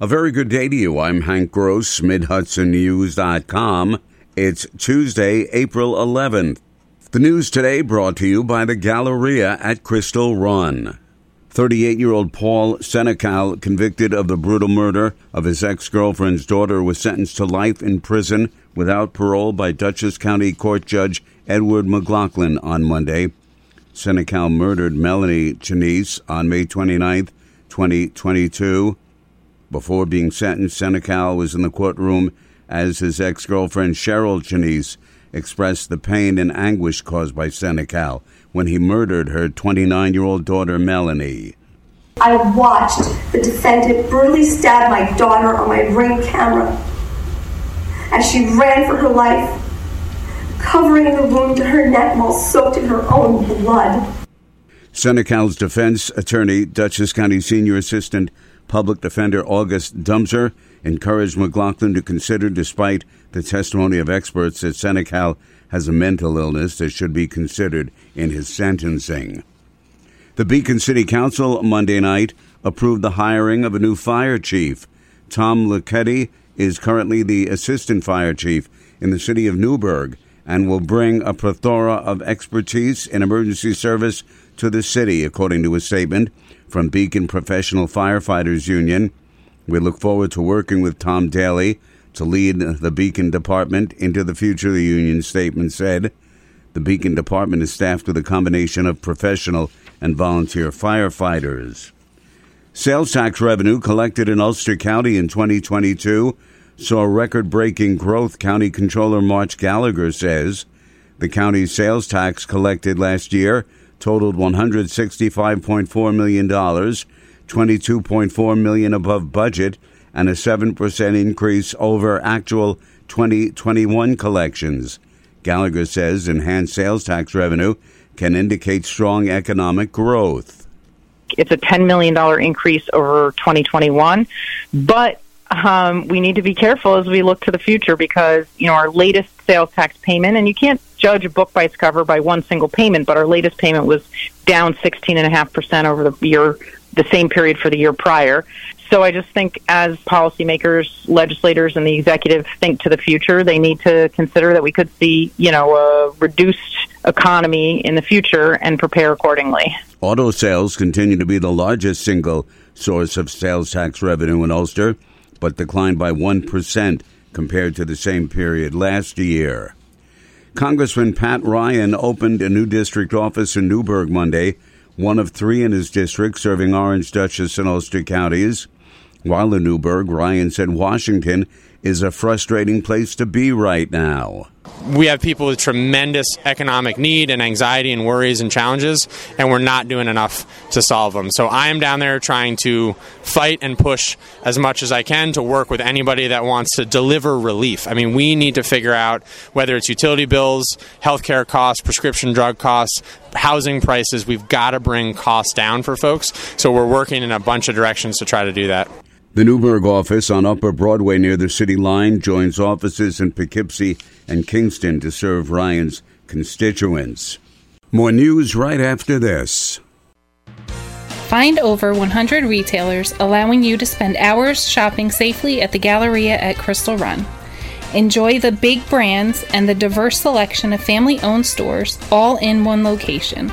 A very good day to you. I'm Hank Gross, MidHudsonNews.com. It's Tuesday, April 11th. The news today brought to you by the Galleria at Crystal Run. 38 year old Paul Senecal, convicted of the brutal murder of his ex girlfriend's daughter, was sentenced to life in prison without parole by Dutchess County Court Judge Edward McLaughlin on Monday. Senecal murdered Melanie Chenise on May 29, 2022. Before being sentenced, Senecal was in the courtroom as his ex girlfriend Cheryl Chenise expressed the pain and anguish caused by Senecal when he murdered her 29 year old daughter, Melanie. I watched the defendant brutally stab my daughter on my ring camera as she ran for her life, covering the wound to her neck while soaked in her own blood. Senecal's defense attorney, Dutchess County Senior Assistant Public Defender August Dumser, encouraged McLaughlin to consider, despite the testimony of experts, that Senecal has a mental illness that should be considered in his sentencing. The Beacon City Council Monday night approved the hiring of a new fire chief. Tom Luchetti is currently the assistant fire chief in the city of Newburgh and will bring a plethora of expertise in emergency service to the city, according to a statement from Beacon Professional Firefighters Union. We look forward to working with Tom Daly to lead the Beacon Department into the future, the union statement said. The Beacon Department is staffed with a combination of professional and volunteer firefighters. Sales tax revenue collected in Ulster County in 2022 saw record breaking growth, County Controller March Gallagher says. The county's sales tax collected last year totaled $165.4 million, 22.4 million above budget, and a 7% increase over actual 2021 collections. Gallagher says enhanced sales tax revenue can indicate strong economic growth. It's a $10 million increase over 2021, but um, we need to be careful as we look to the future because, you know, our latest sales tax payment, and you can't judge a book by its cover by one single payment, but our latest payment was down 16.5% over the year, the same period for the year prior. So I just think as policymakers, legislators, and the executive think to the future, they need to consider that we could see, you know, a reduced economy in the future and prepare accordingly. Auto sales continue to be the largest single source of sales tax revenue in Ulster, but declined by 1% compared to the same period last year. Congressman Pat Ryan opened a new district office in Newburgh Monday, one of three in his district serving Orange, Dutchess, and Ulster counties. While in Newburgh, Ryan said Washington is a frustrating place to be right now. We have people with tremendous economic need and anxiety and worries and challenges, and we're not doing enough to solve them. So I am down there trying to fight and push as much as I can to work with anybody that wants to deliver relief. I mean, we need to figure out whether it's utility bills, healthcare costs, prescription drug costs, housing prices. We've got to bring costs down for folks. So we're working in a bunch of directions to try to do that. The Newburgh office on Upper Broadway near the city line joins offices in Poughkeepsie and Kingston to serve Ryan's constituents. More news right after this. Find over 100 retailers allowing you to spend hours shopping safely at the Galleria at Crystal Run. Enjoy the big brands and the diverse selection of family owned stores all in one location.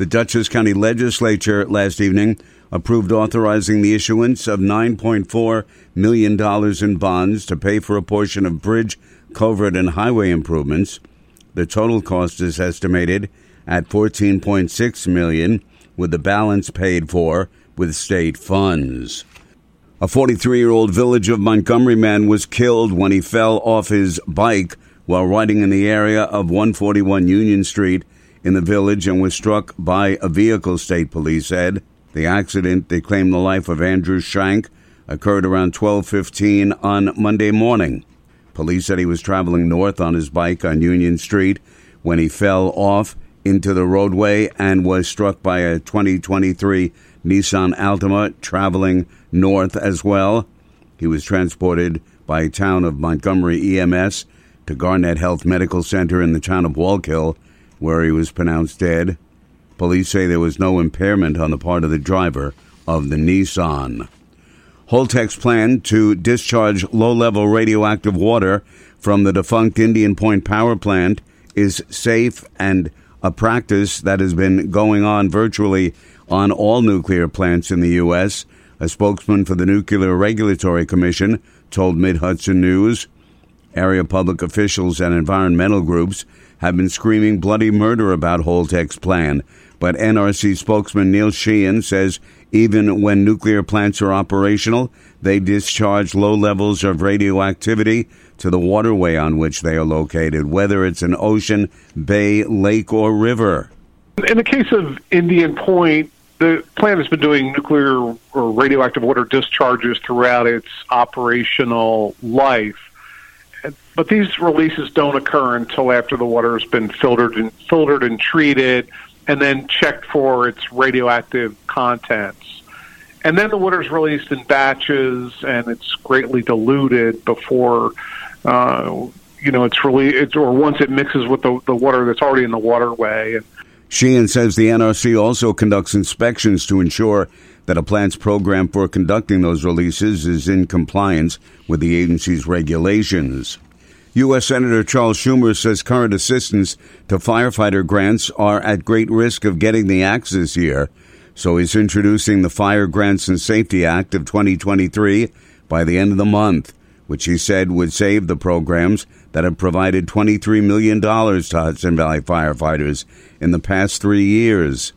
The Dutchess County Legislature last evening approved authorizing the issuance of $9.4 million in bonds to pay for a portion of bridge, culvert, and highway improvements. The total cost is estimated at 14.6 million, with the balance paid for with state funds. A 43 year old Village of Montgomery man was killed when he fell off his bike while riding in the area of 141 Union Street in the village and was struck by a vehicle, state police said. The accident, they claim the life of Andrew Shank, occurred around 12:15 on Monday morning. Police said he was traveling north on his bike on Union Street when he fell off into the roadway and was struck by a 2023 Nissan Altima traveling north as well. He was transported by town of Montgomery EMS to Garnet Health Medical Center in the town of Wallkill, where he was pronounced dead. Police say there was no impairment on the part of the driver of the Nissan. Holtec's plan to discharge low level radioactive water from the defunct Indian Point power plant is safe and a practice that has been going on virtually on all nuclear plants in the U.S. A spokesman for the Nuclear Regulatory Commission told Mid Hudson News. Area public officials and environmental groups have been screaming bloody murder about Holtec's plan, but NRC spokesman Neil Sheehan says even when nuclear plants are operational, they discharge low levels of radioactivity to the waterway on which they are located, whether it's an ocean, bay, lake, or river. In the case of Indian Point, the plant has been doing nuclear or radioactive water discharges throughout its operational life. But these releases don't occur until after the water has been filtered and filtered and treated and then checked for its radioactive contents. And then the water is released in batches and it's greatly diluted before uh, you know it's really it's or once it mixes with the, the water that's already in the waterway Sheehan says the NRC also conducts inspections to ensure that a plant's program for conducting those releases is in compliance with the agency's regulations. U.S. Senator Charles Schumer says current assistance to firefighter grants are at great risk of getting the axe this year, so he's introducing the Fire Grants and Safety Act of 2023 by the end of the month, which he said would save the programs that have provided $23 million to Hudson Valley firefighters in the past three years.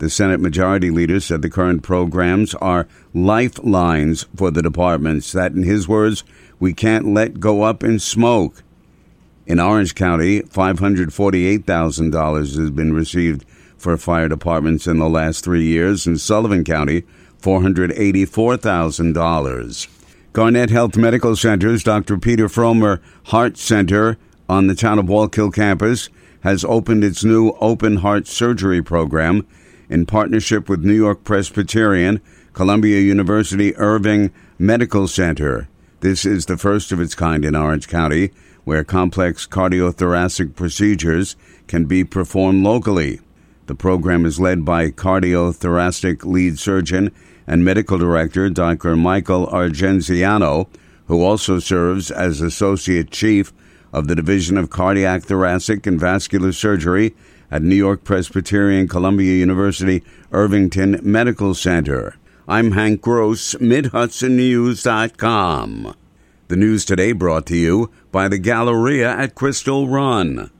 The Senate Majority Leader said the current programs are lifelines for the departments that, in his words, we can't let go up in smoke. In Orange County, $548,000 has been received for fire departments in the last three years. In Sullivan County, $484,000. Garnet Health Medical Center's Dr. Peter Fromer Heart Center on the town of Wallkill campus has opened its new open heart surgery program in partnership with New York Presbyterian, Columbia University Irving Medical Center. This is the first of its kind in Orange County, where complex cardiothoracic procedures can be performed locally. The program is led by cardiothoracic lead surgeon and medical director Dr. Michael Argenziano, who also serves as associate chief of the Division of Cardiac, Thoracic, and Vascular Surgery at New York Presbyterian Columbia University Irvington Medical Center. I'm Hank Gross, MidHudsonNews.com. The news today brought to you by the Galleria at Crystal Run.